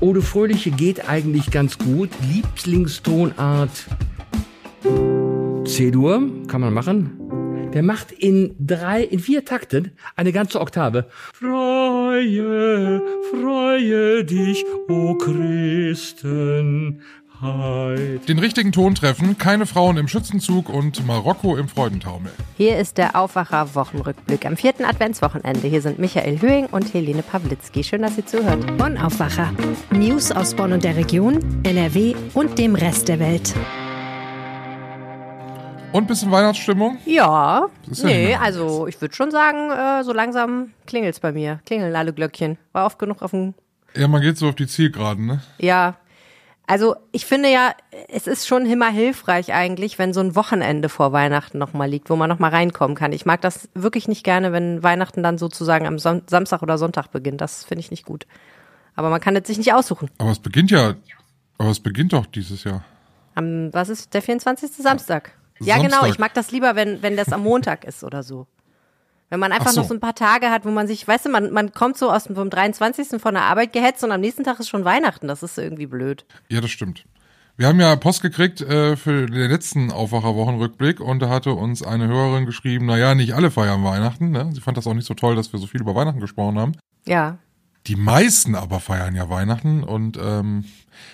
Ode Fröhliche geht eigentlich ganz gut. Lieblingstonart C-Dur, kann man machen. Der macht in drei, in vier Takten eine ganze Oktave. Freue, freue dich, o Christen. Den richtigen Ton treffen, keine Frauen im Schützenzug und Marokko im Freudentaumel. Hier ist der Aufwacher-Wochenrückblick am vierten Adventswochenende. Hier sind Michael Höhing und Helene Pawlitzki. Schön, dass ihr zuhört. Bonn Aufwacher. News aus Bonn und der Region, NRW und dem Rest der Welt. Und bisschen Weihnachtsstimmung? Ja. ja Nee, also ich würde schon sagen, äh, so langsam klingelt's bei mir. Klingeln alle Glöckchen. War oft genug auf dem Ja, man geht so auf die Zielgeraden, ne? Ja. Also ich finde ja, es ist schon immer hilfreich eigentlich, wenn so ein Wochenende vor Weihnachten nochmal liegt, wo man nochmal reinkommen kann. Ich mag das wirklich nicht gerne, wenn Weihnachten dann sozusagen am Son Samstag oder Sonntag beginnt. Das finde ich nicht gut. Aber man kann es sich nicht aussuchen. Aber es beginnt ja, aber es beginnt doch dieses Jahr. Am, was ist der 24. Samstag? Ja, Samstag. genau. Ich mag das lieber, wenn, wenn das am Montag ist oder so. Wenn man einfach Ach so. noch so ein paar Tage hat, wo man sich, weißt du, man, man kommt so aus dem vom 23. von der Arbeit gehetzt und am nächsten Tag ist schon Weihnachten. Das ist irgendwie blöd. Ja, das stimmt. Wir haben ja Post gekriegt äh, für den letzten Aufwacher-Wochenrückblick und da hatte uns eine Hörerin geschrieben, naja, nicht alle feiern Weihnachten. Ne? Sie fand das auch nicht so toll, dass wir so viel über Weihnachten gesprochen haben. Ja. Die meisten aber feiern ja Weihnachten und ähm,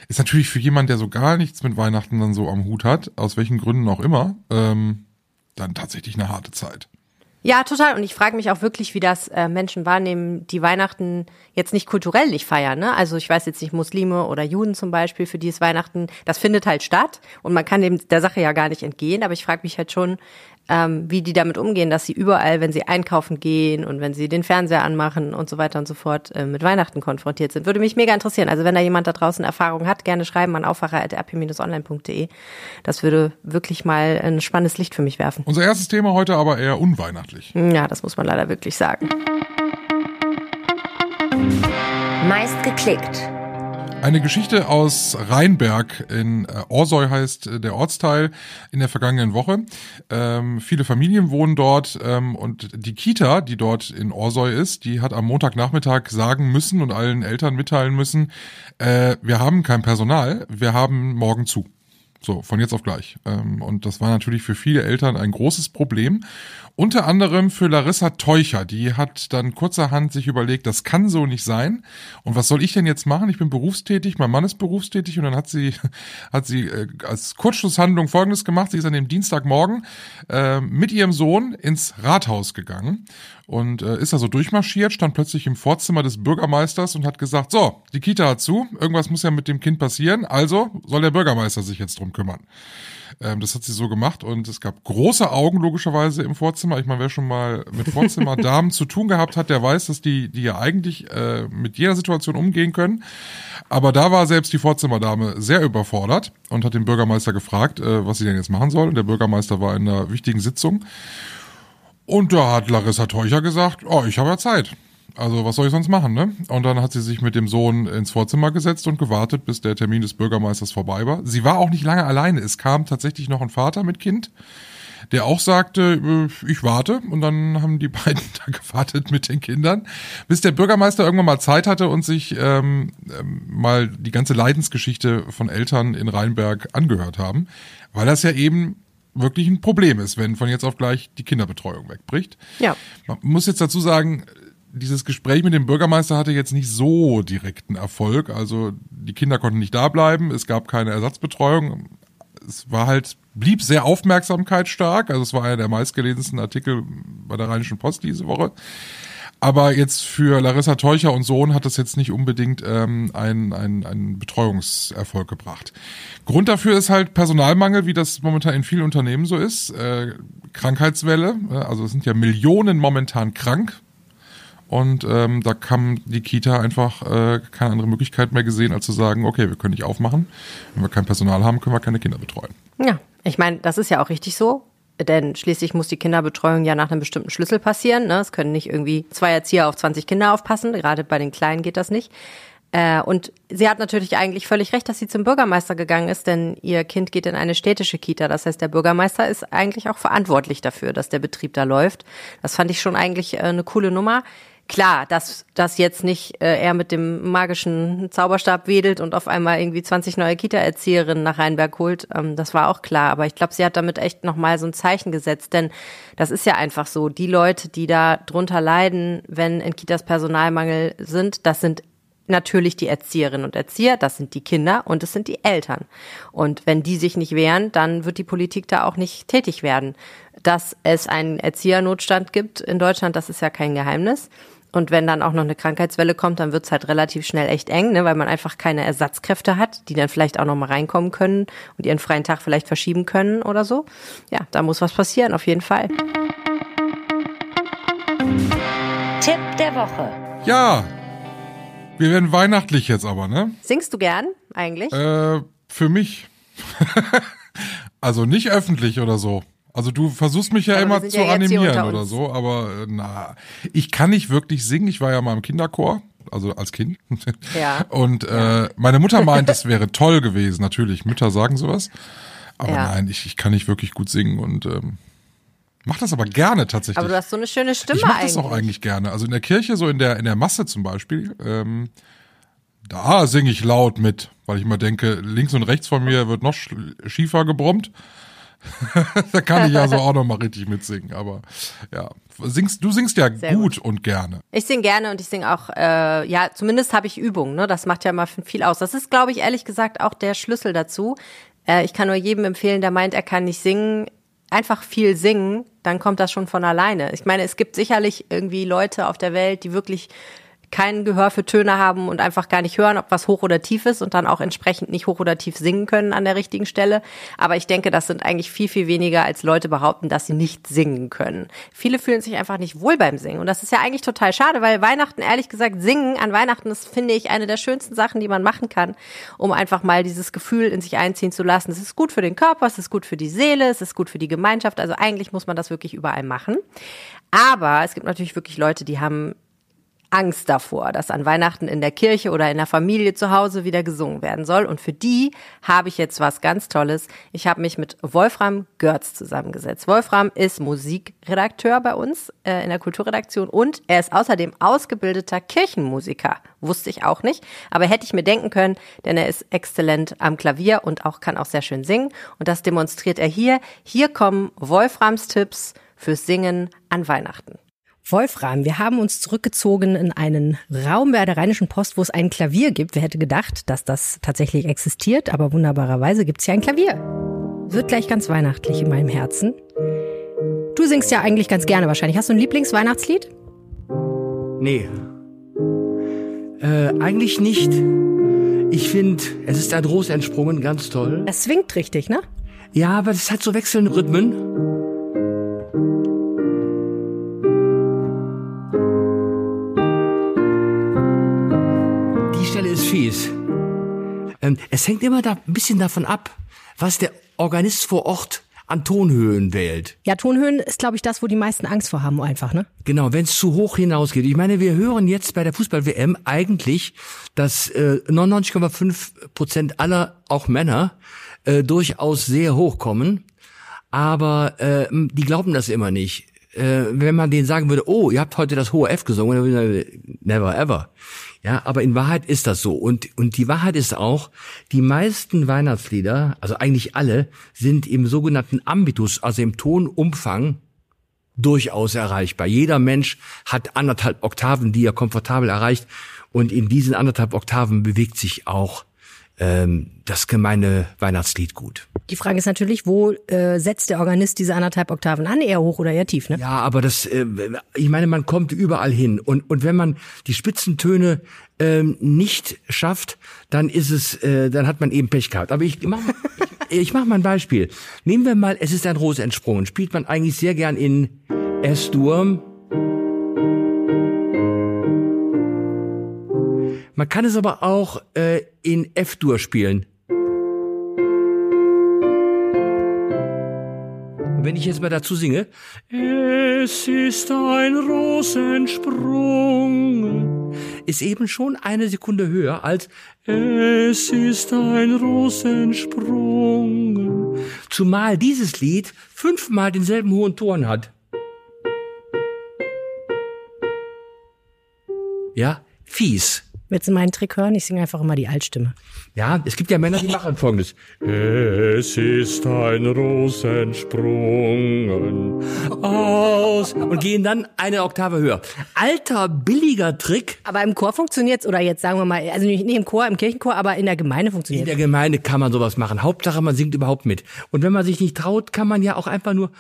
ist natürlich für jemand, der so gar nichts mit Weihnachten dann so am Hut hat, aus welchen Gründen auch immer, ähm, dann tatsächlich eine harte Zeit. Ja, total. Und ich frage mich auch wirklich, wie das äh, Menschen wahrnehmen, die Weihnachten jetzt nicht kulturell nicht feiern. Ne? Also ich weiß jetzt nicht, Muslime oder Juden zum Beispiel, für die ist Weihnachten, das findet halt statt und man kann dem der Sache ja gar nicht entgehen. Aber ich frage mich halt schon, ähm, wie die damit umgehen, dass sie überall, wenn sie einkaufen gehen und wenn sie den Fernseher anmachen und so weiter und so fort, äh, mit Weihnachten konfrontiert sind. Würde mich mega interessieren. Also wenn da jemand da draußen Erfahrung hat, gerne schreiben an aufwacher.rp-online.de. Das würde wirklich mal ein spannendes Licht für mich werfen. Unser erstes Thema heute aber eher unweihnachtlich. Ja, das muss man leider wirklich sagen. Meist geklickt. Eine Geschichte aus Rheinberg in äh, Orsoy heißt äh, der Ortsteil in der vergangenen Woche. Ähm, viele Familien wohnen dort ähm, und die Kita, die dort in Orsoy ist, die hat am Montagnachmittag sagen müssen und allen Eltern mitteilen müssen, äh, wir haben kein Personal, wir haben morgen zu. So, von jetzt auf gleich. Ähm, und das war natürlich für viele Eltern ein großes Problem. Unter anderem für Larissa Teucher. Die hat dann kurzerhand sich überlegt, das kann so nicht sein. Und was soll ich denn jetzt machen? Ich bin berufstätig, mein Mann ist berufstätig. Und dann hat sie, hat sie äh, als Kurzschlusshandlung Folgendes gemacht. Sie ist an dem Dienstagmorgen äh, mit ihrem Sohn ins Rathaus gegangen und äh, ist da so durchmarschiert, stand plötzlich im Vorzimmer des Bürgermeisters und hat gesagt, so, die Kita hat zu, irgendwas muss ja mit dem Kind passieren, also soll der Bürgermeister sich jetzt drum kümmern. Ähm, das hat sie so gemacht und es gab große Augen logischerweise im Vorzimmer. Ich meine, wer schon mal mit Vorzimmerdamen zu tun gehabt hat, der weiß, dass die, die ja eigentlich äh, mit jeder Situation umgehen können. Aber da war selbst die Vorzimmerdame sehr überfordert und hat den Bürgermeister gefragt, äh, was sie denn jetzt machen soll. Und der Bürgermeister war in einer wichtigen Sitzung. Und da hat Larissa Teucher gesagt, oh, ich habe ja Zeit. Also was soll ich sonst machen, ne? Und dann hat sie sich mit dem Sohn ins Vorzimmer gesetzt und gewartet, bis der Termin des Bürgermeisters vorbei war. Sie war auch nicht lange alleine. Es kam tatsächlich noch ein Vater mit Kind, der auch sagte, äh, ich warte. Und dann haben die beiden da gewartet mit den Kindern, bis der Bürgermeister irgendwann mal Zeit hatte und sich ähm, ähm, mal die ganze Leidensgeschichte von Eltern in Rheinberg angehört haben, weil das ja eben wirklich ein Problem ist, wenn von jetzt auf gleich die Kinderbetreuung wegbricht. Ja. Man muss jetzt dazu sagen, dieses Gespräch mit dem Bürgermeister hatte jetzt nicht so direkten Erfolg. Also die Kinder konnten nicht da bleiben, es gab keine Ersatzbetreuung. Es war halt, blieb sehr aufmerksamkeitsstark. Also es war einer der meistgelesensten Artikel bei der Rheinischen Post diese Woche. Aber jetzt für Larissa Teucher und Sohn hat das jetzt nicht unbedingt ähm, einen, einen, einen Betreuungserfolg gebracht. Grund dafür ist halt Personalmangel, wie das momentan in vielen Unternehmen so ist. Äh, Krankheitswelle, äh, also es sind ja Millionen momentan krank. Und ähm, da kam die Kita einfach äh, keine andere Möglichkeit mehr gesehen, als zu sagen, okay, wir können nicht aufmachen. Wenn wir kein Personal haben, können wir keine Kinder betreuen. Ja, ich meine, das ist ja auch richtig so. Denn schließlich muss die Kinderbetreuung ja nach einem bestimmten Schlüssel passieren. Ne? Es können nicht irgendwie zwei Erzieher auf 20 Kinder aufpassen. Gerade bei den Kleinen geht das nicht. Äh, und sie hat natürlich eigentlich völlig recht, dass sie zum Bürgermeister gegangen ist, denn ihr Kind geht in eine städtische Kita. Das heißt, der Bürgermeister ist eigentlich auch verantwortlich dafür, dass der Betrieb da läuft. Das fand ich schon eigentlich äh, eine coole Nummer. Klar, dass das jetzt nicht äh, er mit dem magischen Zauberstab wedelt und auf einmal irgendwie 20 neue Kita-Erzieherinnen nach Rheinberg holt, ähm, das war auch klar. Aber ich glaube, sie hat damit echt nochmal so ein Zeichen gesetzt, denn das ist ja einfach so. Die Leute, die da drunter leiden, wenn in Kitas Personalmangel sind, das sind natürlich die Erzieherinnen und Erzieher, das sind die Kinder und es sind die Eltern. Und wenn die sich nicht wehren, dann wird die Politik da auch nicht tätig werden. Dass es einen Erziehernotstand gibt in Deutschland, das ist ja kein Geheimnis. Und wenn dann auch noch eine Krankheitswelle kommt, dann wird's halt relativ schnell echt eng, ne, weil man einfach keine Ersatzkräfte hat, die dann vielleicht auch noch mal reinkommen können und ihren freien Tag vielleicht verschieben können oder so. Ja, da muss was passieren, auf jeden Fall. Tipp der Woche. Ja, wir werden weihnachtlich jetzt aber, ne? Singst du gern eigentlich? Äh, für mich. also nicht öffentlich oder so. Also du versuchst mich ja Aber immer zu ja animieren oder so, aber äh, na, ich kann nicht wirklich singen. Ich war ja mal im Kinderchor, also als Kind. Ja. Und äh, meine Mutter meint, das wäre toll gewesen. Natürlich, Mütter sagen sowas. Aber Ja. nein, ich, ich kann nicht wirklich gut singen und ähm, mach das aber gerne tatsächlich. Aber du hast so eine schöne Stimme ich mache eigentlich. das auch eigentlich gerne. Also in der Kirche, so in der in der Masse zum Beispiel, ähm, da singe ich laut mit, weil ich immer denke, links und rechts von mir wird noch sch- schiefer gebrummt. da kann ich also auch noch mal richtig mitsingen. Aber ja, singst du singst ja Sehr gut, und gerne. Ich singe gerne und ich singe auch, äh, ja, zumindest habe ich Übung, ne? Das macht ja mal viel aus. Das ist, glaube ich, ehrlich gesagt auch der Schlüssel dazu. Äh, ich kann nur jedem empfehlen, der meint, er kann nicht singen, einfach viel singen, dann kommt das schon von alleine. Ich meine, es gibt sicherlich irgendwie Leute auf der Welt, die wirklich kein Gehör für Töne haben und einfach gar nicht hören, ob was hoch oder tief ist und dann auch entsprechend nicht hoch oder tief singen können an der richtigen Stelle. Aber ich denke, das sind eigentlich viel, viel weniger, als Leute behaupten, dass sie nicht singen können. Viele fühlen sich einfach nicht wohl beim Singen. Und das ist ja eigentlich total schade, weil Weihnachten, ehrlich gesagt, Singen an Weihnachten ist, finde ich, eine der schönsten Sachen, die man machen kann, um einfach mal dieses Gefühl in sich einziehen zu lassen. Es ist gut für den Körper, es ist gut für die Seele, es ist gut für die Gemeinschaft. Also eigentlich muss man das wirklich überall machen. Aber es gibt natürlich wirklich Leute, die haben Angst davor, dass an Weihnachten in der Kirche oder in der Familie zu Hause wieder gesungen werden soll. Und für die habe ich jetzt was ganz Tolles. Ich habe mich mit Wolfram Görz zusammengesetzt. Wolfram ist Musikredakteur bei uns äh, in der Kulturredaktion und er ist außerdem ausgebildeter Kirchenmusiker. Wusste ich auch nicht, aber hätte ich mir denken können, denn er ist exzellent am Klavier und auch kann auch sehr schön singen. Und das demonstriert er hier. Hier kommen Wolframs Tipps fürs Singen an Weihnachten. Wolfram, wir haben uns zurückgezogen in einen Raum bei der Rheinischen Post, wo es ein Klavier gibt. Wer hätte gedacht, dass das tatsächlich existiert, aber wunderbarerweise gibt es hier ein Klavier. Wird gleich ganz weihnachtlich in meinem Herzen. Du singst ja eigentlich ganz gerne wahrscheinlich. Hast du ein Lieblingsweihnachtslied? Nee. Äh, eigentlich nicht. Ich finde, es ist ein Ros entsprungen, ganz toll. Das swingt richtig, ne? Ja, aber es hat so wechselnde Rhythmen. Fies. Ähm, es hängt immer da ein bisschen davon ab, was der Organist vor Ort an Tonhöhen wählt. Ja, Tonhöhen ist, glaube ich, das, wo die meisten Angst vor haben, einfach, ne? Genau, wenn es zu hoch hinausgeht. Ich meine, wir hören jetzt bei der Fußball-WM eigentlich, dass äh, 99,5 Prozent aller, auch Männer, äh, durchaus sehr hoch kommen. Aber äh, die glauben das immer nicht. Äh, wenn man denen sagen würde, oh, ihr habt heute das hohe F gesungen, dann würde ich sagen, never ever. Ja, aber in Wahrheit ist das so. Und, und die Wahrheit ist auch, die meisten Weihnachtslieder, also eigentlich alle, sind im sogenannten Ambitus, also im Tonumfang, durchaus erreichbar. Jeder Mensch hat anderthalb Oktaven, die er komfortabel erreicht. Und in diesen anderthalb Oktaven bewegt sich auch ähm, das gemeine Weihnachtslied gut. Die Frage ist natürlich, wo äh, setzt der Organist diese anderthalb Oktaven an? Eher hoch oder eher tief, ne? Ja, aber das, äh, ich meine, man kommt überall hin. Und, und wenn man die Spitzentöne ähm, nicht schafft, dann ist es, äh, dann hat man eben Pech gehabt. Aber ich mach, ich, ich mach mal ein Beispiel. Nehmen wir mal, es ist ein Rose entsprungen. Spielt man eigentlich sehr gern in S-Dur. Man kann es aber auch äh, in F-Dur spielen. Wenn ich jetzt mal dazu singe, es ist ein Rosensprung, ist eben schon eine Sekunde höher als es ist ein Rosensprung. Zumal dieses Lied fünfmal denselben hohen Ton hat. Ja, fies. Willst du meinen Trick hören? Ich singe einfach immer die Altstimme. Ja, es gibt ja Männer, die machen folgendes. Es ist ein Ros entsprungen aus und gehen dann eine Oktave höher. Alter, billiger Trick. Aber im Chor funktioniert's oder jetzt sagen wir mal, also nicht, im Chor, im Kirchenchor, aber in der Gemeinde In funktioniert. der Gemeinde kann man sowas machen. Hauptsache, man singt überhaupt mit. Und wenn man sich nicht traut, kann man ja auch einfach nur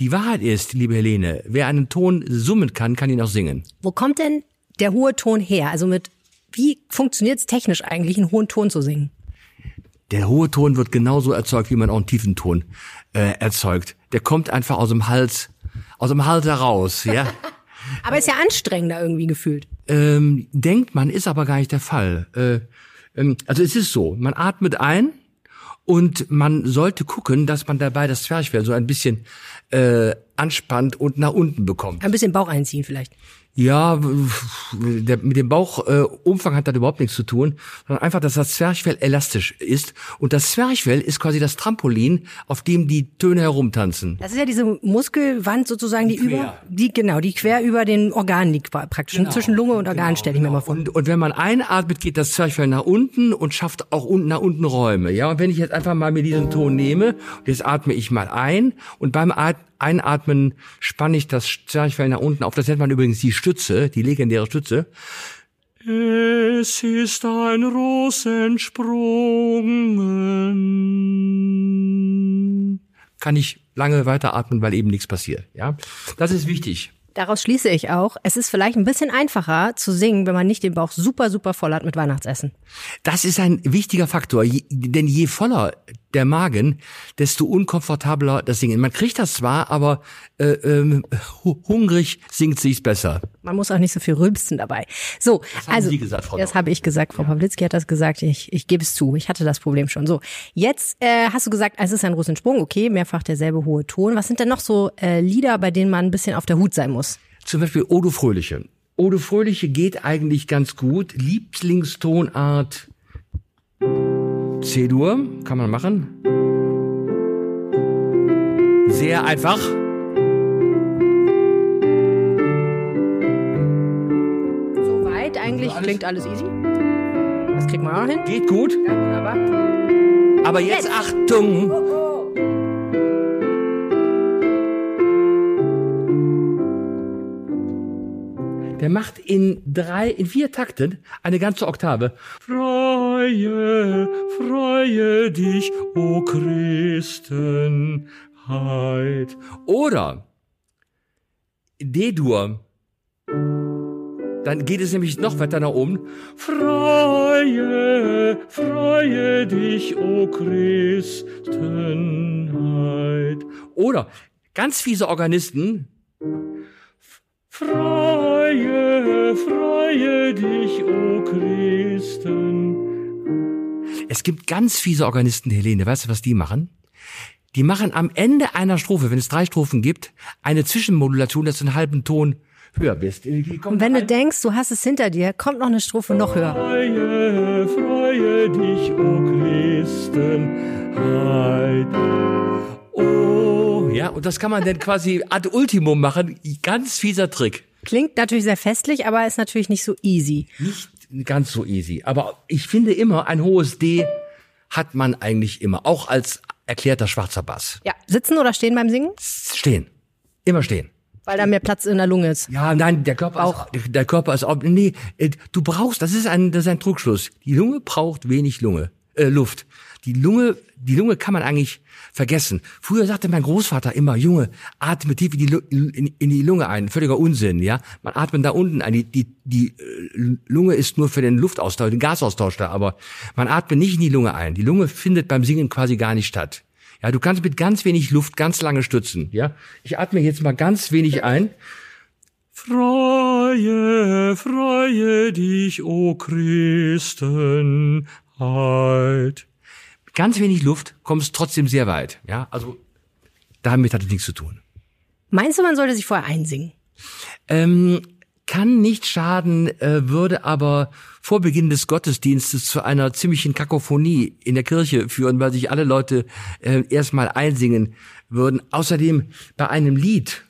die Wahrheit ist, liebe Helene, wer einen Ton summen kann, kann ihn auch singen. Wo kommt denn der hohe Ton her? Also mit wie funktioniert's technisch eigentlich, einen hohen Ton zu singen? Der hohe Ton wird genauso erzeugt, wie man auch einen tiefen Ton äh, erzeugt. Der kommt einfach aus dem Hals, aus dem Hals heraus, ja. Aber ist ja anstrengender irgendwie gefühlt. ähm, denkt man, ist aber gar nicht der Fall. Äh, ähm, also es ist so, man atmet ein und man sollte gucken, dass man dabei das Zwerchfell so ein bisschen äh, anspannt und nach unten bekommt. Ein bisschen Bauch einziehen vielleicht. Ja, der, mit dem Bauchumfang äh, hat das überhaupt nichts zu tun, sondern einfach, dass das Zwerchfell elastisch ist. Und das Zwerchfell ist quasi das Trampolin, auf dem die Töne herumtanzen. Das ist ja diese Muskelwand sozusagen, die, quer. über, die genau, die quer über den Organen liegt praktisch. Zwischen Lunge und Organ stelle ich mir mal vor. Und, und wenn man einatmet, geht das Zwerchfell nach unten und schafft auch unten nach unten Räume. Ja, und wenn ich jetzt einfach mal mir diesen Ton nehme, jetzt atme ich mal ein und beim At Einatmen spanne ich das Zwerchfell nach unten auf. Das nennt man übrigens die Stütze, die legendäre Stütze. Es ist ein Ros entsprungen. Kann ich lange weiteratmen, weil eben nichts passiert. Ja, das ist wichtig. Daraus schließe ich auch, es ist vielleicht ein bisschen einfacher zu singen, wenn man nicht den Bauch super, super voll hat mit Weihnachtsessen. Das ist ein wichtiger Faktor, je, denn je voller der Magen, desto unkomfortabler das Singen. Man kriegt das zwar, aber äh, ähm, hu- hungrig singt sich's besser. Man muss auch nicht so viel rülpsen dabei. So, haben also Sie gesagt, Frau das habe ich gesagt. Frau Pawlitzki hat das gesagt. Ich, ich gebe es zu. Ich hatte das Problem schon. So, jetzt äh, hast du gesagt, es ist ein Russensprung. Okay, mehrfach derselbe hohe Ton. Was sind denn noch so äh, Lieder, bei denen man ein bisschen auf der Hut sein muss? Zum Beispiel Odo Fröhliche. Odo Fröhliche geht eigentlich ganz gut. Lieblingstonart C-Dur, kann man machen. Sehr einfach. Soweit eigentlich klingt alles easy. Das kriegt man auch hin. Geht gut. Ja, wunderbar. Aber jetzt Achtung! Der macht in drei, in vier Takten eine ganze Oktave. Freue, freue dich, o Christenheit. Oder D-Dur. Dann geht es nämlich noch weiter nach oben. Freue, freue dich, o Christenheit. Oder ganz fiese Organisten. Freue, freue dich, o Christen. Es gibt ganz fiese Organisten, Helene. Weißt du, was die machen? Die machen am Ende einer Strophe, wenn es drei Strophen gibt, eine Zwischenmodulation, dass du einen halben Ton höher bist. Und wenn du denkst, du hast es hinter dir, kommt noch eine Strophe noch höher. Freue, freue dich, o Christenheit. Oh, ja, und das kann man dann quasi ad ultimum machen. Ganz fieser Trick. Klingt natürlich sehr festlich, aber ist natürlich nicht so easy. Nicht ganz so easy. Aber ich finde immer, ein hohes D hat man eigentlich immer. Auch als erklärter schwarzer Bass. Ja, sitzen oder stehen beim Singen? Stehen. Immer stehen. Weil da mehr Platz in der Lunge ist. Ja, nein, der Körper Auch. ist, der Körper ist auch, nee, äh, du brauchst, das ist ein, das ist ein Trugschluss. Die Lunge braucht wenig Lunge, äh, Luft. Die Lunge, die Lunge kann man eigentlich vergessen. Früher sagte mein Großvater immer, Junge, atme tief in die, in, in die Lunge ein. Völliger Unsinn, ja. Man atmet da unten ein. Die, die, die äh, Lunge ist nur für den Luftaustausch, den Gasaustausch da, aber man atmet nicht in die Lunge ein. Die Lunge findet beim Singen quasi gar nicht statt. Ja, du kannst mit ganz wenig Luft ganz lange stützen, ja. Ich atme jetzt mal ganz wenig ein. Freue, freue dich, o Christenheit. Ganz wenig Luft kommst trotzdem sehr weit, ja. Also, damit hat es nichts zu tun. Meinst du, man sollte sich vorher einsingen? Ähm, kann nicht schaden, äh, würde aber vor Beginn des Gottesdienstes zu einer ziemlichen Kakophonie in der Kirche führen, weil sich alle Leute äh, erstmal einsingen würden. Außerdem bei einem Lied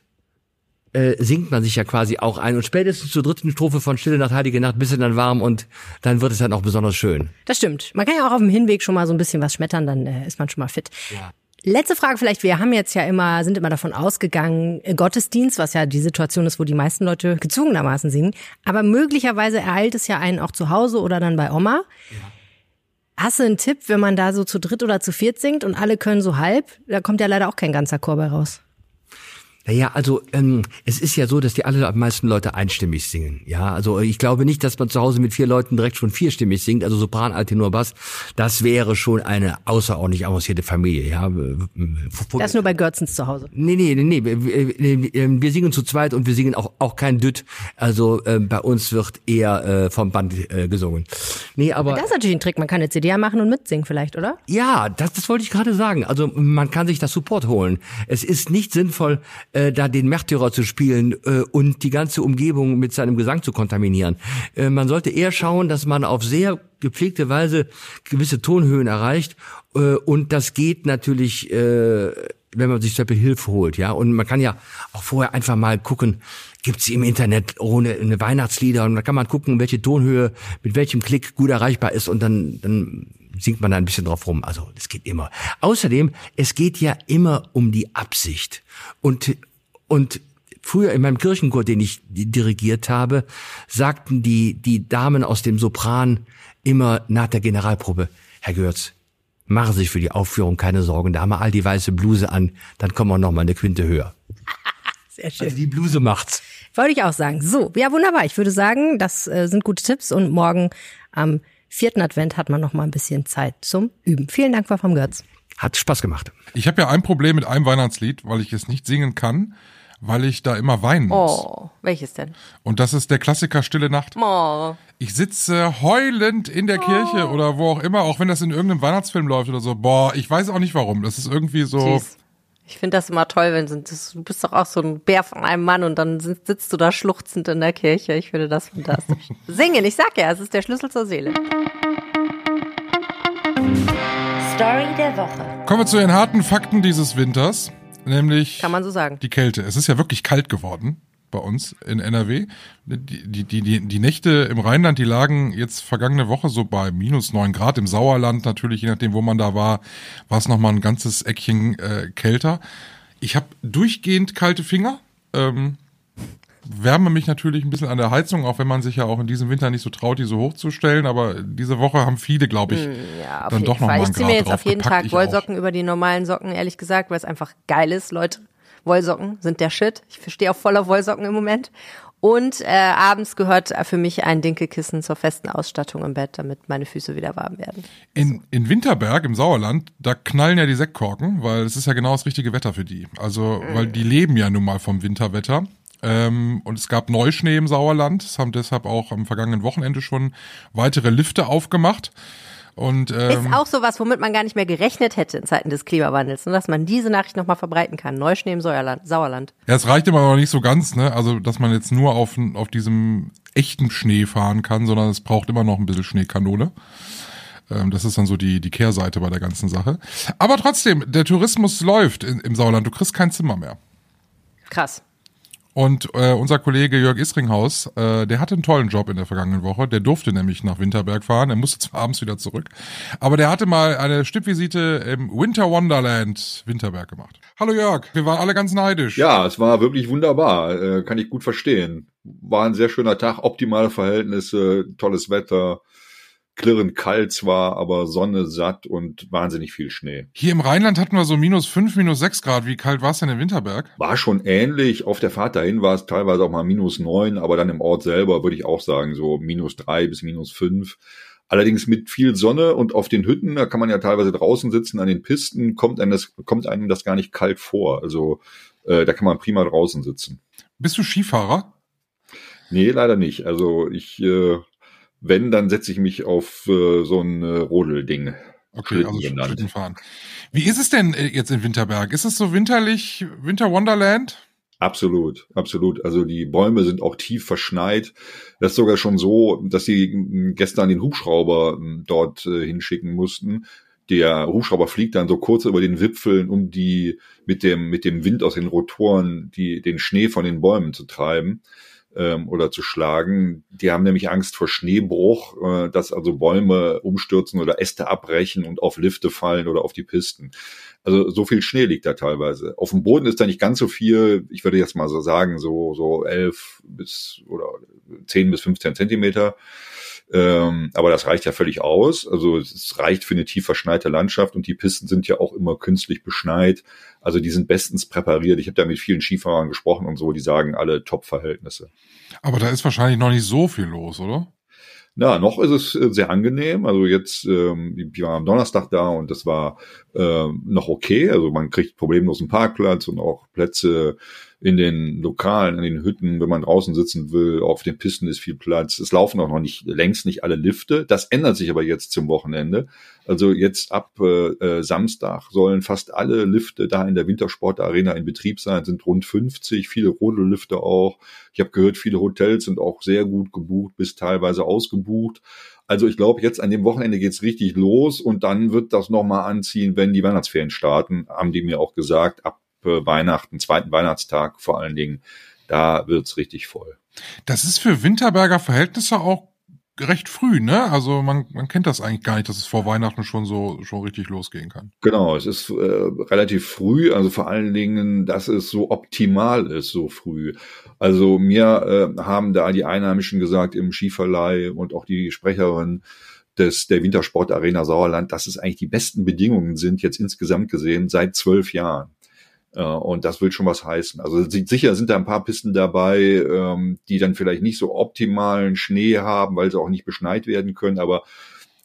äh, singt man sich ja quasi auch ein. Und spätestens zur dritten Strophe von Stille Nacht, Heilige Nacht du dann warm und dann wird es dann auch besonders schön. Das stimmt. Man kann ja auch auf dem Hinweg schon mal so ein bisschen was schmettern, dann äh, ist man schon mal fit. Letzte Frage vielleicht. Wir haben jetzt ja immer, sind immer davon ausgegangen, äh, Gottesdienst, was ja die Situation ist, wo die meisten Leute gezwungenermaßen singen. Aber möglicherweise ereilt es ja einen auch zu Hause oder dann bei Oma. Hast du einen Tipp, wenn man da so zu dritt oder zu viert singt und alle können so halb? Da kommt ja leider auch kein ganzer Chor bei raus. Naja, also ähm, es ist ja so, dass die allermeisten Leute einstimmig singen. Ja, also ich glaube nicht, dass man zu Hause mit vier Leuten direkt schon vierstimmig singt, also Sopran, Altenor, Bass. Das wäre schon eine außerordentlich avancierte Familie. Ja, Das nur bei Görzens zu Hause. Nee, nee, nee, nee. Wir, wir- singen zu zweit und wir singen auch, auch kein Dütt. Also äh, bei uns wird eher äh, vom Band äh, gesungen. Nee, aber Das ist natürlich ein Trick. Man kann eine CD machen und mitsingen vielleicht, oder? ja, das, das wollte ich gerade sagen. Also man kann sich das Support holen. Es ist nicht sinnvoll, äh, da den Märtyrer zu spielen äh, und die ganze Umgebung mit seinem Gesang zu kontaminieren. Äh, man sollte eher schauen, dass man auf sehr gepflegte Weise gewisse Tonhöhen erreicht äh, und das geht natürlich, äh, wenn man sich zum Beispiel Hilfe holt, ja. Und man kann ja auch vorher einfach mal gucken, gibt's im Internet ohne eine Weihnachtslieder und da kann man gucken, welche Tonhöhe mit welchem Klick gut erreichbar ist und dann, dann singt man da ein bisschen drauf rum. Also das geht immer. Außerdem, es geht ja immer um die Absicht. Und, und früher in meinem Kirchenchor, den ich dirigiert habe, sagten die, die Damen aus dem Sopran immer nach der Generalprobe, Herr Görz, machen Sie sich für die Aufführung keine Sorgen, da haben wir all die weiße Bluse an, dann kommen wir noch mal eine Quinte höher. Sehr schön. Also die Bluse macht's. Wollte ich auch sagen. So, ja, wunderbar. Ich würde sagen, das äh, sind gute Tipps und morgen am vierten Advent hat man noch mal ein bisschen Zeit zum Üben. Vielen Dank, Wolfram Götz. Hat Spaß gemacht. Ich habe ja ein Problem mit einem Weihnachtslied, weil ich es nicht singen kann, weil ich da immer weinen muss. Oh, welches denn? Und das ist der Klassiker Stille Nacht. Oh, Ich sitze heulend in der Kirche oder wo auch immer, auch wenn das in irgendeinem Weihnachtsfilm läuft oder so. Boah, ich weiß auch nicht warum. Das ist irgendwie so. süß. Ich finde das immer toll, wenn sind, das, du bist doch auch so ein Bär von einem Mann und dann sitzt, sitzt du da schluchzend in der Kirche. Ich finde das fantastisch. Singen, ich sag ja, es ist der Schlüssel zur Seele. Story der Woche. Kommen wir zu den harten Fakten dieses Winters, nämlich Kann man so sagen. die Kälte. Es ist ja wirklich kalt geworden bei uns in NRW. Die, die, die, die, die Nächte im Rheinland, die lagen jetzt vergangene Woche so bei minus neun Grad. Im Sauerland natürlich, je nachdem, wo man da war, war es nochmal ein ganzes Eckchen äh, kälter. Ich habe durchgehend kalte Finger. Ähm, wärme mich natürlich ein bisschen an der Heizung, auch wenn man sich ja auch in diesem Winter nicht so traut, die so hochzustellen. Aber diese Woche haben viele, glaube ich, Ja, auf dann doch noch Fall. mal Ich ziehe mir jetzt auf jeden. Tag auch. Wollsocken über die normalen Socken, ehrlich gesagt, weil es einfach geil ist, Leute. Wollsocken sind der Shit. Ich stehe auf voller Wollsocken im Moment. Und äh, abends gehört für mich ein Dinkelkissen zur festen Ausstattung im Bett, damit meine Füße wieder warm werden. In, in Winterberg im Sauerland, da knallen ja die Sektkorken, weil es ist ja genau das richtige Wetter für die. Also, weil die leben ja nun mal vom Winterwetter. Ähm, und es gab Neuschnee im Sauerland. Es haben deshalb auch am vergangenen Wochenende schon weitere Lifte aufgemacht. Und ähm, Ist auch sowas, womit man gar nicht mehr gerechnet hätte in Zeiten des Klimawandels, ne? dass man diese Nachricht nochmal verbreiten kann. Neuschnee im Säuerland, Sauerland. ja, es reicht immer noch nicht so ganz, ne? Also, dass man jetzt nur auf, auf diesem echten Schnee fahren kann, sondern es braucht immer noch ein bisschen Schneekanone. Ähm, Das ist dann so die, die Kehrseite bei der ganzen Sache. Aber trotzdem, der Tourismus läuft in, im Sauerland. Du kriegst kein Zimmer mehr. Krass. Und äh, unser Kollege Jörg Isringhaus, äh, der hatte einen tollen Job in der vergangenen Woche. Der durfte nämlich nach Winterberg fahren. Er musste zwar abends wieder zurück. Aber der hatte mal eine Stippvisite im Winter Wonderland Winterberg gemacht. Hallo Jörg, wir waren alle ganz neidisch. Ja, es war wirklich wunderbar. Äh, kann ich gut verstehen. War ein sehr schöner Tag, optimale Verhältnisse, tolles Wetter, klirrend kalt zwar, aber Sonne satt und wahnsinnig viel Schnee. Hier im Rheinland hatten wir so minus fünf, minus sechs Grad. Wie kalt war es denn in Winterberg? War schon ähnlich. Auf der Fahrt dahin war es teilweise auch mal minus neun, aber dann im Ort selber würde ich auch sagen, so minus drei bis minus fünf. Allerdings mit viel Sonne und auf den Hütten, da kann man ja teilweise draußen sitzen an den Pisten, kommt einem das, kommt einem das gar nicht kalt vor. Also äh, da kann man prima draußen sitzen. Bist du Skifahrer? Nee, leider nicht. Also ich, äh, wenn, dann setze ich mich auf äh, so ein äh, Rodelding. Okay, also. Schlitten fahren. Wie ist es denn äh, jetzt in Winterberg? Ist es so winterlich, Winter Wonderland? Absolut, absolut. Also die Bäume sind auch tief verschneit. Das ist sogar schon so, dass sie m, gestern den Hubschrauber m, dort äh, hinschicken mussten. der Hubschrauber fliegt dann so kurz über den Wipfeln, um die mit dem mit dem Wind aus den Rotoren die den Schnee von den Bäumen zu treiben ähm, oder zu schlagen. Die haben nämlich Angst vor Schneebruch, äh, dass also Bäume umstürzen oder Äste abbrechen und auf Lifte fallen oder auf die Pisten. Also so viel Schnee liegt da teilweise. Auf dem Boden ist da nicht ganz so viel. Ich würde jetzt mal so sagen, so, so elf bis oder zehn bis 15 Zentimeter. Ähm, aber das reicht ja völlig aus. Also es reicht für eine tief verschneite Landschaft und die Pisten sind ja auch immer künstlich beschneit. Also die sind bestens präpariert. Ich habe da mit vielen Skifahrern gesprochen und so, die sagen alle Top-Verhältnisse. Aber da ist wahrscheinlich noch nicht so viel los, oder? Na, noch ist es äh, sehr angenehm. Also jetzt, ähm, wir waren am Donnerstag da und das war äh, noch okay. Also man kriegt problemlos einen Parkplatz und auch Plätze in den Lokalen, in den Hütten, wenn man draußen sitzen will, auf den Pisten ist viel Platz. Es laufen auch noch nicht längst nicht alle Lifte. Das ändert sich aber jetzt zum Wochenende. Also jetzt ab äh, äh Samstag sollen fast alle Lifte da in der Wintersportarena in Betrieb sein, sind rund 50, viele Rodellifte auch. Ich habe gehört, viele Hotels sind auch sehr gut gebucht, bis teilweise ausgebucht. Also ich glaube, jetzt an dem Wochenende geht's richtig los und dann wird das nochmal anziehen, wenn die Weihnachtsferien starten, haben die mir auch gesagt, ab Weihnachten, zweiten Weihnachtstag vor allen Dingen, da wird's richtig voll. Das ist für Winterberger Verhältnisse auch recht früh, ne? Also man, man kennt das eigentlich gar nicht, dass es vor Weihnachten schon so schon richtig losgehen kann. Genau, es ist äh, relativ früh, also vor allen Dingen, dass es so optimal ist, so früh. Also mir äh, haben da die Einheimischen gesagt im Skiverleih und auch die Sprecherin des der Wintersportarena Sauerland, dass es eigentlich die besten Bedingungen sind jetzt insgesamt gesehen seit zwölf Jahren. Äh, und das will schon was heißen. Also sicher sind da ein paar Pisten dabei, ähm, die dann vielleicht nicht so optimalen Schnee haben, weil sie auch nicht beschneit werden können. Aber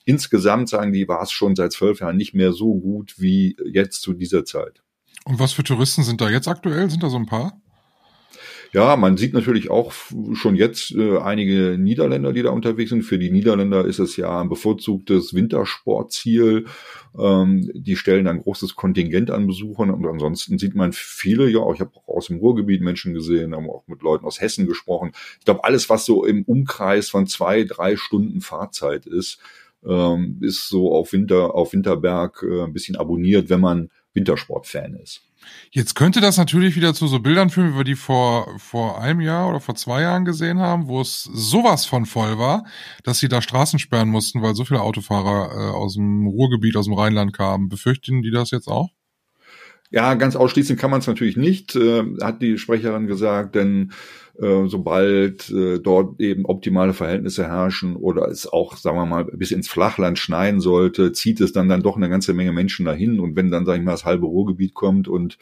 insgesamt sagen die, war es schon seit zwölf Jahren nicht mehr so gut wie jetzt zu dieser Zeit. Und was für Touristen sind da jetzt aktuell? Sind da so ein paar? Ja, man sieht natürlich auch schon jetzt äh, einige Niederländer, die da unterwegs sind. Für die Niederländer ist es ja ein bevorzugtes Wintersportziel. Ähm, die stellen ein großes Kontingent an Besuchern und ansonsten sieht man viele, ja, ich habe auch aus dem Ruhrgebiet Menschen gesehen, haben auch mit Leuten aus Hessen gesprochen. Ich glaube, alles, was so im Umkreis von zwei, drei Stunden Fahrzeit ist, ähm, ist so auf Winter, auf Winterberg äh, ein bisschen abonniert, wenn man Wintersportfan ist. Jetzt könnte das natürlich wieder zu so Bildern führen, wie wir die vor, vor einem Jahr oder vor zwei Jahren gesehen haben, wo es sowas von voll war, dass sie da Straßen sperren mussten, weil so viele Autofahrer äh, aus dem Ruhrgebiet, aus dem Rheinland kamen. Befürchten die das jetzt auch? Ja, ganz ausschließen kann man es natürlich nicht, äh, hat die Sprecherin gesagt, denn äh, sobald äh, dort eben optimale Verhältnisse herrschen oder es auch, sagen wir mal, bis ins Flachland schneien sollte, zieht es dann dann doch eine ganze Menge Menschen dahin. Und wenn dann, sag ich mal, das halbe Ruhrgebiet kommt und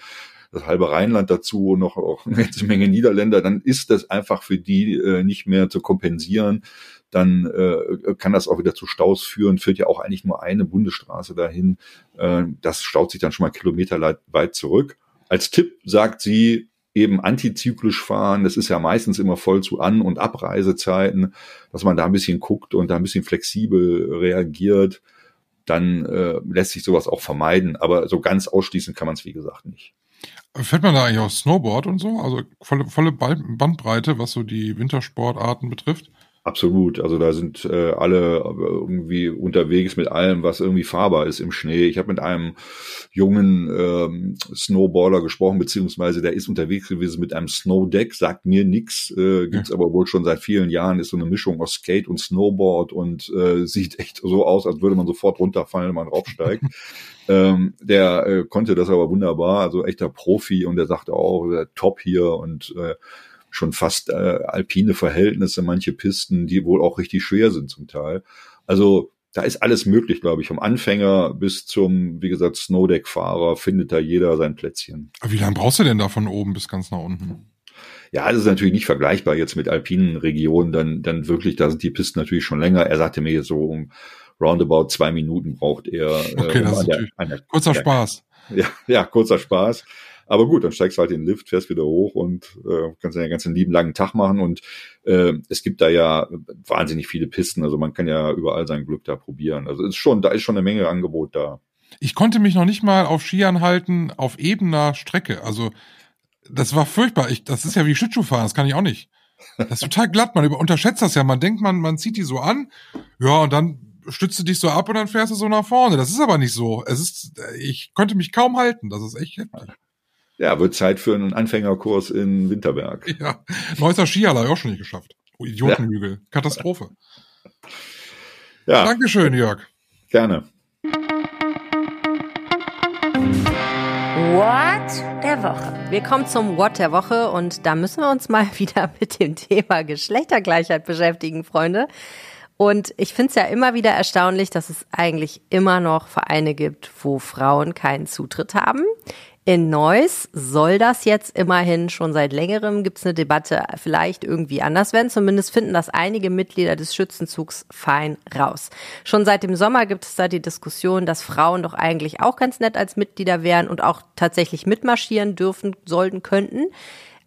das halbe Rheinland dazu und noch auch eine ganze Menge Niederländer, dann ist das einfach für die äh, nicht mehr zu kompensieren. Dann äh, kann das auch wieder zu Staus führen. Führt ja auch eigentlich nur eine Bundesstraße dahin. Äh, das staut sich dann schon mal kilometerweit zurück. Als Tipp sagt sie, eben antizyklisch fahren. Das ist ja meistens immer voll zu An- und Abreisezeiten, dass man da ein bisschen guckt und da ein bisschen flexibel reagiert. Dann äh, lässt sich sowas auch vermeiden. Aber so ganz ausschließen kann man es, wie gesagt, nicht. Fährt man da eigentlich auch Snowboard und so? Also volle, volle Bandbreite, was so die Wintersportarten betrifft? Absolut. Also da sind äh, alle irgendwie unterwegs mit allem, was irgendwie fahrbar ist im Schnee. Ich habe mit einem jungen ähm, Snowboarder gesprochen, beziehungsweise der ist unterwegs gewesen mit einem Snowdeck, sagt mir nix, äh, gibt's ja. aber wohl schon seit vielen Jahren, ist so eine Mischung aus Skate und Snowboard und äh, sieht echt so aus, als würde man sofort runterfallen, wenn man draufsteigt. ähm, der äh, konnte das aber wunderbar, also echter Profi und der sagte auch, der Top hier und äh, schon fast äh, alpine Verhältnisse, manche Pisten, die wohl auch richtig schwer sind zum Teil. Also da ist alles möglich, glaube ich. Vom Anfänger bis zum, wie gesagt, Snowdeck-Fahrer findet da jeder sein Plätzchen. wie lange brauchst du denn da von oben bis ganz nach unten? Ja, das ist natürlich nicht vergleichbar jetzt mit alpinen Regionen, dann, dann wirklich, da sind die Pisten natürlich schon länger. Er sagte mir jetzt so um roundabout zwei Minuten braucht er. Okay, äh, um das ist der, der, kurzer der, Spaß. Ja, ja, kurzer Spaß. Aber gut, dann steigst du halt in den Lift, fährst wieder hoch und äh, kannst ja den ganzen lieben langen Tag machen. Und äh, es gibt da ja wahnsinnig viele Pisten. Also man kann ja überall sein Glück da probieren. Also ist schon, da ist schon eine Menge Angebot da. Ich konnte mich noch nicht mal auf Skiern halten auf ebener Strecke. Also das war furchtbar. Ich, das ist ja wie Schlittschuhfahren, das kann ich auch nicht. Das ist total glatt. Man unterschätzt das ja. Man denkt, man, man zieht die so an. Ja, und dann stützt du dich so ab und dann fährst du so nach vorne. Das ist aber nicht so. Es ist, ich konnte mich kaum halten. Das ist echt heftig. Ja, wird Zeit für einen Anfängerkurs in Winterberg. Ja, Neusser Skihalle habe ich auch schon nicht geschafft. Oh, Idiotenhügel. Katastrophe. Ja, Dankeschön, Jörg. gerne. What der Woche. Wir kommen zum What der Woche und da müssen wir uns mal wieder mit dem Thema Geschlechtergleichheit beschäftigen, Freunde. Und ich finde es ja immer wieder erstaunlich, dass es eigentlich immer noch Vereine gibt, wo Frauen keinen Zutritt haben. In Neuss soll das jetzt immerhin schon seit längerem, gibt es eine Debatte, vielleicht irgendwie anders werden. Zumindest finden das einige Mitglieder des Schützenzugs fein raus. Schon seit dem Sommer gibt es da die Diskussion, dass Frauen doch eigentlich auch ganz nett als Mitglieder wären und auch tatsächlich mitmarschieren dürfen, sollten, könnten.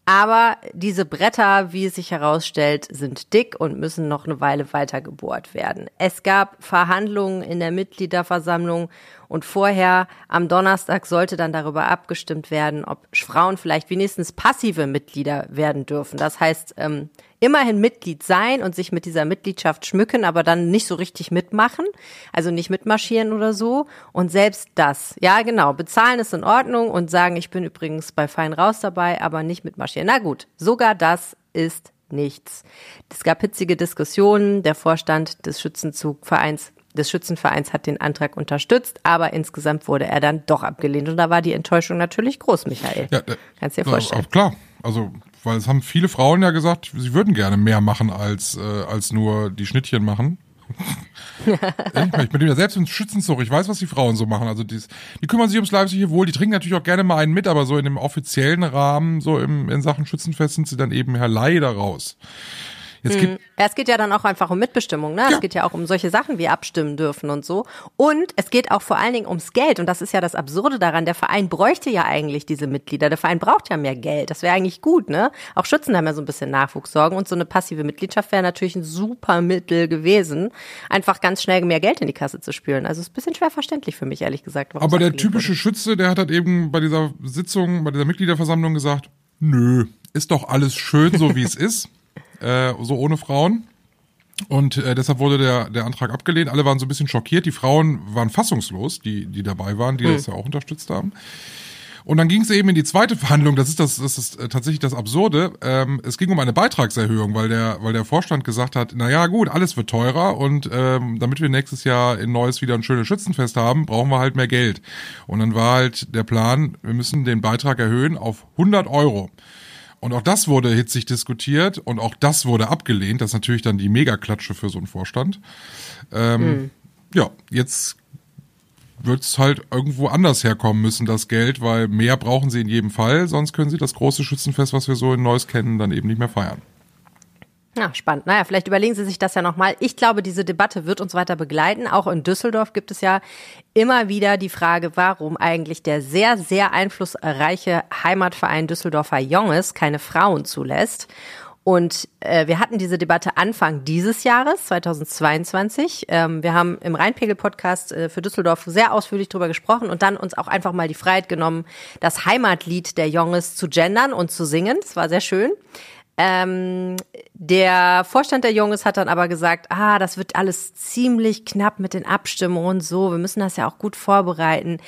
Aber diese Bretter, wie es sich herausstellt, sind dick und müssen noch eine Weile weiter gebohrt werden. Es gab Verhandlungen in der Mitgliederversammlung und vorher am Donnerstag sollte dann darüber abgestimmt werden, ob Frauen vielleicht wenigstens passive Mitglieder werden dürfen. Das heißt, ähm, immerhin Mitglied sein und sich mit dieser Mitgliedschaft schmücken, aber dann nicht so richtig mitmachen, also nicht mitmarschieren oder so. Und selbst das, ja genau, bezahlen ist in Ordnung und sagen, ich bin übrigens bei Fein raus dabei, aber nicht mitmarschieren. Na gut, sogar das ist nichts. Es gab hitzige Diskussionen. Der Vorstand des Schützenzugvereins des Schützenvereins hat den Antrag unterstützt, aber insgesamt wurde er dann doch abgelehnt. Und da war die Enttäuschung natürlich groß, Michael. Ja, Kannst dir ja, vorstellen. auch klar. Also, weil es haben viele Frauen ja gesagt, sie würden gerne mehr machen als, äh, als nur die Schnittchen machen. ich, bin ja selbst im Schützenzug. Ich weiß, was die Frauen so machen. Also dies, die kümmern sich ums leibliche Wohl. Die trinken natürlich auch gerne mal einen mit, aber so in dem offiziellen Rahmen, so im, in Sachen Schützenfest sind sie dann eben ja leider raus. Jetzt gibt, Ja, es geht ja dann auch einfach um Mitbestimmung, ne? Ja. Es geht ja auch um solche Sachen wie abstimmen dürfen und so. Und es geht auch vor allen Dingen ums Geld. Und das ist ja das Absurde daran. Der Verein bräuchte ja eigentlich diese Mitglieder. Der Verein braucht ja mehr Geld. Das wäre eigentlich gut, ne? Auch Schützen haben ja so ein bisschen Nachwuchssorgen. Und so eine passive Mitgliedschaft wäre natürlich ein super Mittel gewesen, einfach ganz schnell mehr Geld in die Kasse zu spülen. Also ist ein bisschen schwer verständlich für mich, ehrlich gesagt. aber es der typische wurde. Schütze, der hat halt eben bei dieser Sitzung, bei dieser Mitgliederversammlung gesagt, nö, ist doch alles schön so wie es ist, äh, so ohne Frauen. Und äh, deshalb wurde der, der Antrag abgelehnt. Alle waren so ein bisschen schockiert. Die Frauen waren fassungslos, die, die dabei waren, die das ja auch unterstützt haben. Und dann ging es eben in die zweite Verhandlung. Das ist das, das ist äh, tatsächlich das Absurde. Ähm, es ging um eine Beitragserhöhung, weil der, weil der Vorstand gesagt hat: Na ja, gut, alles wird teurer und ähm, damit wir nächstes Jahr in Neues wieder ein schönes Schützenfest haben, brauchen wir halt mehr Geld. Und dann war halt der Plan: Wir müssen den Beitrag erhöhen auf 100 Euro. Und auch das wurde hitzig diskutiert und auch das wurde abgelehnt. Das ist natürlich dann die Megaklatsche für so einen Vorstand. Ähm, Ja, jetzt wird's halt irgendwo anders herkommen müssen, das Geld, weil mehr brauchen sie in jedem Fall, sonst können sie das große Schützenfest, was wir so in Neuss kennen, dann eben nicht mehr feiern. Ja, spannend. Naja, vielleicht überlegen Sie sich das ja nochmal. Ich glaube, diese Debatte wird uns weiter begleiten. Auch in Düsseldorf gibt es ja immer wieder die Frage, warum eigentlich der sehr, sehr einflussreiche Heimatverein Düsseldorfer Jonges keine Frauen zulässt. Und äh, wir hatten diese Debatte Anfang dieses Jahres, 2022. Ähm, wir haben im Rheinpegel-Podcast äh, für Düsseldorf sehr ausführlich drüber gesprochen und dann uns auch einfach mal die Freiheit genommen, das Heimatlied der Jonges zu gendern und zu singen. Das war sehr schön. Ähm, der Vorstand der Junges hat dann aber gesagt, ah, das wird alles ziemlich knapp mit den Abstimmungen und so. Wir müssen das ja auch gut vorbereiten.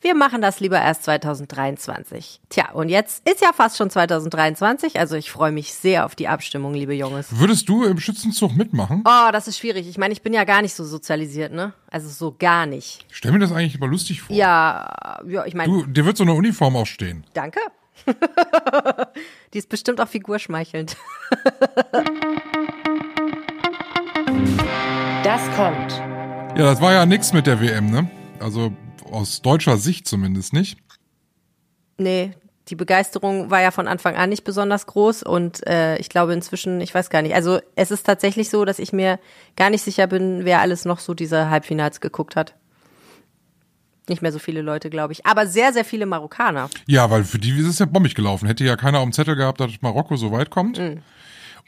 Wir machen das lieber erst 2023. Tja, und jetzt ist ja fast schon 2023, also ich freue mich sehr auf die Abstimmung, liebe Junges. Würdest du im Schützenzug mitmachen? Oh, das ist schwierig. Ich meine, ich bin ja gar nicht so sozialisiert, ne? Also so gar nicht. Ich stell mir das eigentlich immer lustig vor. Ja, ja, ich meine, Du, dir wird so eine Uniform auch stehen. danke. die ist bestimmt auch figurschmeichelnd. Das kommt. Ja, das war ja nix mit der WM, ne? Also aus deutscher Sicht zumindest nicht. Nee, die Begeisterung war ja von Anfang an nicht besonders groß und äh, ich glaube inzwischen, ich weiß gar nicht. Also es ist tatsächlich so, dass ich mir gar nicht sicher bin, wer alles noch so diese Halbfinals geguckt hat. Nicht mehr so viele Leute, glaube ich. Aber sehr, sehr viele Marokkaner. Ja, weil für die ist es ja bombig gelaufen. Hätte ja keiner auf dem Zettel gehabt, dass Marokko so weit kommt.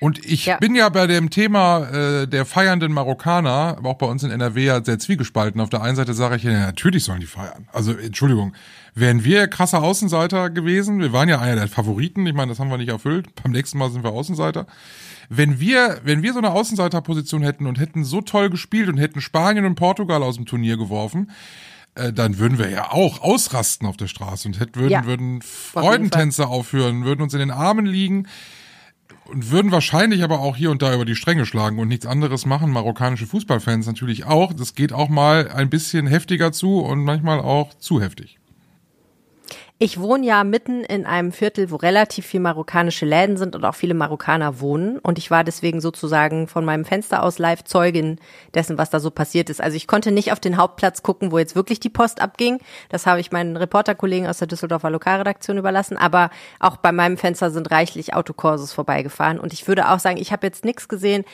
Und ich Ja. bin ja bei dem Thema äh, der feiernden Marokkaner, aber auch bei uns in NRW ja sehr zwiegespalten. Auf der einen Seite sage ich, ja, natürlich sollen die feiern. Also Entschuldigung, wären wir krasser Außenseiter gewesen, wir waren ja einer der Favoriten, ich meine, das haben wir nicht erfüllt, beim nächsten Mal sind wir Außenseiter. wenn wir, wenn wir so eine Außenseiterposition hätten und hätten so toll gespielt und hätten Spanien und Portugal aus dem Turnier geworfen, äh, dann würden wir ja auch ausrasten auf der Straße und hätten, würden, Ja, würden Freudentänze aufführen, würden uns in den Armen liegen und würden wahrscheinlich aber auch hier und da über die Stränge schlagen und nichts anderes machen. Marokkanische Fußballfans natürlich auch. Das geht auch mal ein bisschen heftiger zu und manchmal auch zu heftig. Ich wohne ja mitten in einem Viertel, wo relativ viel marokkanische Läden sind und auch viele Marokkaner wohnen. Und ich war deswegen sozusagen von meinem Fenster aus live Zeugin dessen, was da so passiert ist. Also ich konnte nicht auf den Hauptplatz gucken, wo jetzt wirklich die Post abging. Das habe ich meinen Reporterkollegen aus der Düsseldorfer Lokalredaktion überlassen. Aber auch bei meinem Fenster sind reichlich Autokurses vorbeigefahren. Und ich würde auch sagen, ich habe jetzt nichts gesehen,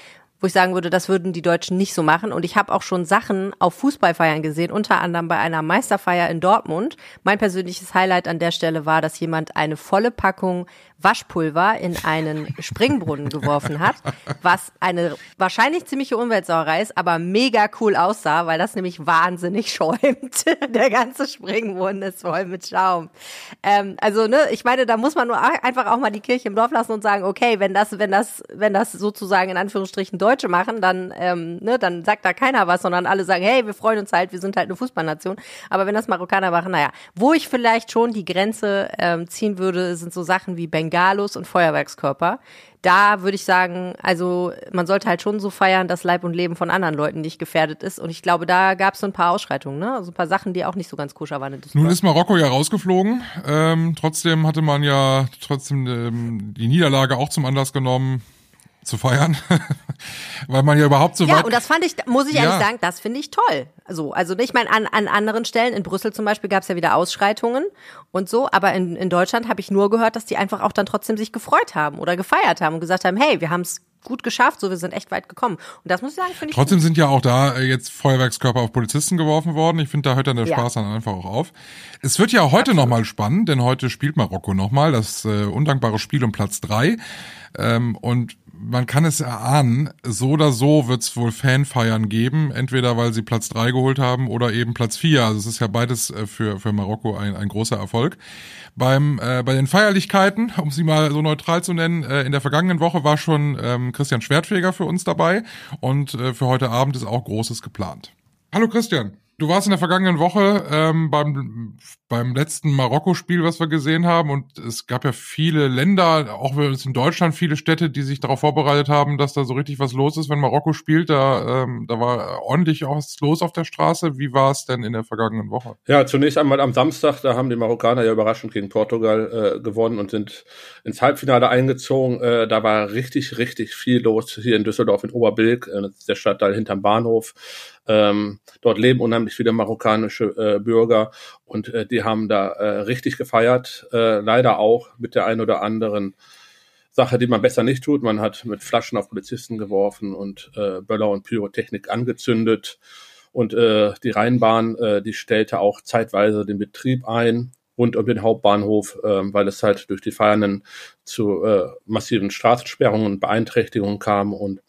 wo ich sagen würde, das würden die Deutschen nicht so machen. Und ich habe auch schon Sachen auf Fußballfeiern gesehen, unter anderem bei einer Meisterfeier in Dortmund. Mein persönliches Highlight an der Stelle war, dass jemand eine volle Packung Waschpulver in einen Springbrunnen geworfen hat, was eine wahrscheinlich ziemliche Umweltsauerei ist, aber mega cool aussah, weil das nämlich wahnsinnig schäumt. Der ganze Springbrunnen ist voll mit Schaum. Ähm, also, ne, ich meine, da muss man nur einfach auch mal die Kirche im Dorf lassen und sagen, okay, wenn das, wenn das, wenn das sozusagen in Anführungsstrichen Deutsche machen, dann, ähm, ne, dann sagt da keiner was, sondern alle sagen, hey, wir freuen uns halt, wir sind halt eine Fußballnation. Aber wenn das Marokkaner machen, naja, wo ich vielleicht schon die Grenze ähm, ziehen würde, sind so Sachen wie Bengalos und Feuerwerkskörper. Da würde ich sagen, also man sollte halt schon so feiern, dass Leib und Leben von anderen Leuten nicht gefährdet ist. Und ich glaube, da gab es so ein paar Ausschreitungen, ne? Also ein paar Sachen, die auch nicht so ganz koscher waren. Nun ist Marokko ja rausgeflogen. Ähm, trotzdem hatte man ja trotzdem ähm, die Niederlage auch zum Anlass genommen, zu feiern, weil man ja überhaupt so Ja, und das fand ich, muss ich Ja. ehrlich sagen, das finde ich toll. So, also ich meine, an, an anderen Stellen, in Brüssel zum Beispiel gab es ja wieder Ausschreitungen und so, aber in, in Deutschland habe ich nur gehört, dass die einfach auch dann trotzdem sich gefreut haben oder gefeiert haben und gesagt haben, hey, wir haben es gut geschafft, so wir sind echt weit gekommen. Und das muss ich sagen, finde ich Trotzdem gut. sind ja auch da äh, jetzt Feuerwerkskörper auf Polizisten geworfen worden. Ich finde, da hört dann der Ja. Spaß dann einfach auch auf. Es wird ja heute nochmal spannend, denn heute spielt Marokko nochmal das äh, undankbare Spiel um Platz drei. Ähm, und man kann es erahnen, so oder so wird es wohl Fanfeiern geben, entweder weil sie Platz drei geholt haben oder eben Platz vier. Also es ist ja beides äh, für, für Marokko ein, ein großer Erfolg. Beim, äh, bei den Feierlichkeiten, um sie mal so neutral zu nennen, äh, in der vergangenen Woche war schon ähm, Christian Schwertfeger für uns dabei und äh, für heute Abend ist auch Großes geplant. Hallo Christian, du warst in der vergangenen Woche ähm, beim, beim letzten Marokko-Spiel, was wir gesehen haben und es gab ja viele Länder, auch in Deutschland viele Städte, die sich darauf vorbereitet haben, dass da so richtig was los ist, wenn Marokko spielt. Da, ähm, da war ordentlich auch was los auf der Straße. Wie war es denn in der vergangenen Woche? Ja, zunächst einmal am Samstag, da haben die Marokkaner ja überraschend gegen Portugal äh, gewonnen und sind ins Halbfinale eingezogen. Äh, da war richtig, richtig viel los hier in Düsseldorf in Oberbilk, äh, der Stadtteil hinterm Bahnhof. Ähm, dort leben unheimlich viele marokkanische äh, Bürger und äh, die haben da äh, richtig gefeiert. Äh, leider auch mit der ein oder anderen Sache, die man besser nicht tut. Man hat mit Flaschen auf Polizisten geworfen und äh, Böller und Pyrotechnik angezündet. Und äh, die Rheinbahn, äh, die stellte auch zeitweise den Betrieb ein rund um den Hauptbahnhof, äh, weil es halt durch die Feiernden zu äh, massiven Straßensperrungen und Beeinträchtigungen kam. Und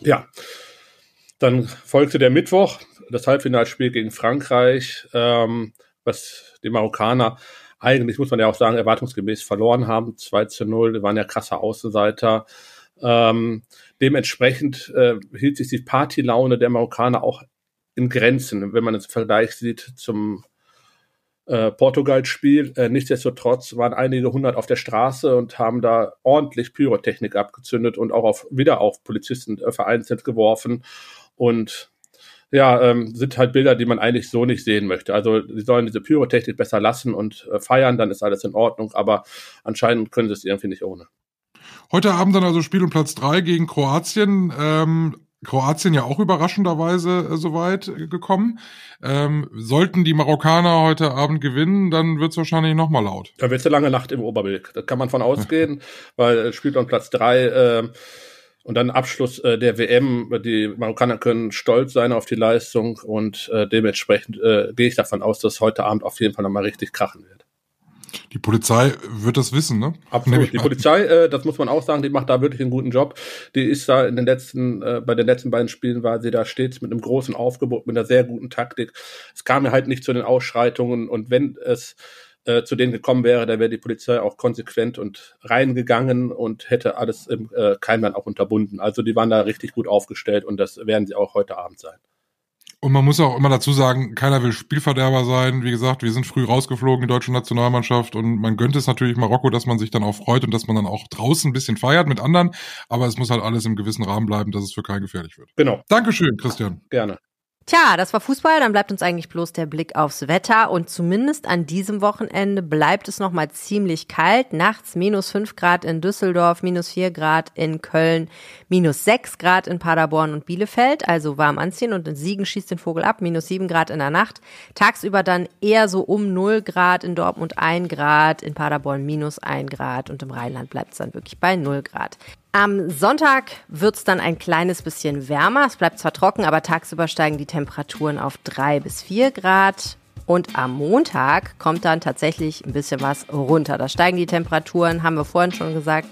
ja, dann folgte der Mittwoch, das Halbfinalspiel gegen Frankreich, ähm, was die Marokkaner eigentlich, muss man ja auch sagen, erwartungsgemäß verloren haben. 2 zu 0, die waren ja krasse Außenseiter. Ähm, dementsprechend äh, hielt sich die Partylaune der Marokkaner auch in Grenzen, wenn man es im Vergleich sieht zum äh, Portugal-Spiel. Äh, nichtsdestotrotz waren einige hundert auf der Straße und haben da ordentlich Pyrotechnik abgezündet und auch auf, wieder auf Polizisten äh, vereinzelt geworfen. Und ja, ähm, sind halt Bilder, die man eigentlich so nicht sehen möchte. Also sie sollen diese Pyrotechnik besser lassen und äh, feiern, dann ist alles in Ordnung, aber anscheinend können sie es irgendwie nicht ohne. Heute Abend dann also Spiel um Platz drei gegen Kroatien. Ähm, Kroatien ja auch überraschenderweise äh, soweit äh, gekommen. Ähm, sollten die Marokkaner heute Abend gewinnen, dann wird's wahrscheinlich nochmal laut. Da wird es eine lange Nacht im Oberbilk. Da kann man von ausgehen, weil es spielt um Platz drei äh, und dann Abschluss äh, der WM. Die Marokkaner können stolz sein auf die Leistung und äh, dementsprechend äh, gehe ich davon aus, dass heute Abend auf jeden Fall nochmal richtig krachen wird. Die Polizei wird das wissen, ne? Absolut. Die. Polizei, äh, das muss man auch sagen, die macht da wirklich einen guten Job. Die ist da in den letzten, äh, bei den letzten beiden Spielen war sie da stets mit einem großen Aufgebot, mit einer sehr guten Taktik. Es kam ja halt nicht zu den Ausschreitungen und wenn es äh, zu denen gekommen wäre, da wäre die Polizei auch konsequent und reingegangen und hätte alles im äh, Keimland auch unterbunden. Also die waren da richtig gut aufgestellt und das werden sie auch heute Abend sein. Und man muss auch immer dazu sagen, keiner will Spielverderber sein. Wie gesagt, wir sind früh rausgeflogen, die deutsche Nationalmannschaft. Und man gönnt es natürlich Marokko, dass man sich dann auch freut und dass man dann auch draußen ein bisschen feiert mit anderen. Aber es muss halt alles im gewissen Rahmen bleiben, dass es für keinen gefährlich wird. Genau. Dankeschön, Christian. Gerne. Tja, das war Fußball, dann bleibt uns eigentlich bloß der Blick aufs Wetter und zumindest an diesem Wochenende bleibt es nochmal ziemlich kalt. Nachts minus fünf Grad in Düsseldorf, minus vier Grad in Köln, minus sechs Grad in Paderborn und Bielefeld, also warm anziehen und in Siegen schießt den Vogel ab, minus sieben Grad in der Nacht. Tagsüber dann eher so um null Grad in Dortmund ein Grad, in Paderborn minus ein Grad und im Rheinland bleibt es dann wirklich bei null Grad. Am Sonntag wird's dann ein kleines bisschen wärmer. Es bleibt zwar trocken, aber tagsüber steigen die Temperaturen auf drei bis vier Grad. Und am Montag kommt dann tatsächlich ein bisschen was runter. Da steigen die Temperaturen, haben wir vorhin schon gesagt,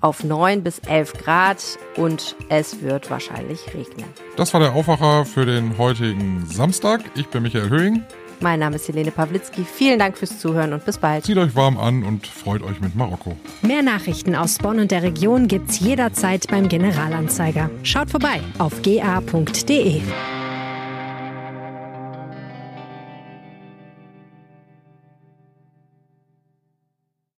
auf neun bis elf Grad und es wird wahrscheinlich regnen. Das war der Aufwacher für den heutigen Samstag. Ich bin Michael Höhing. Mein Name ist Helene Pawlitzki. Vielen Dank fürs Zuhören und bis bald. Zieht euch warm an und freut euch mit Marokko. Mehr Nachrichten aus Bonn und der Region gibt's jederzeit beim Generalanzeiger. Schaut vorbei auf ga.de.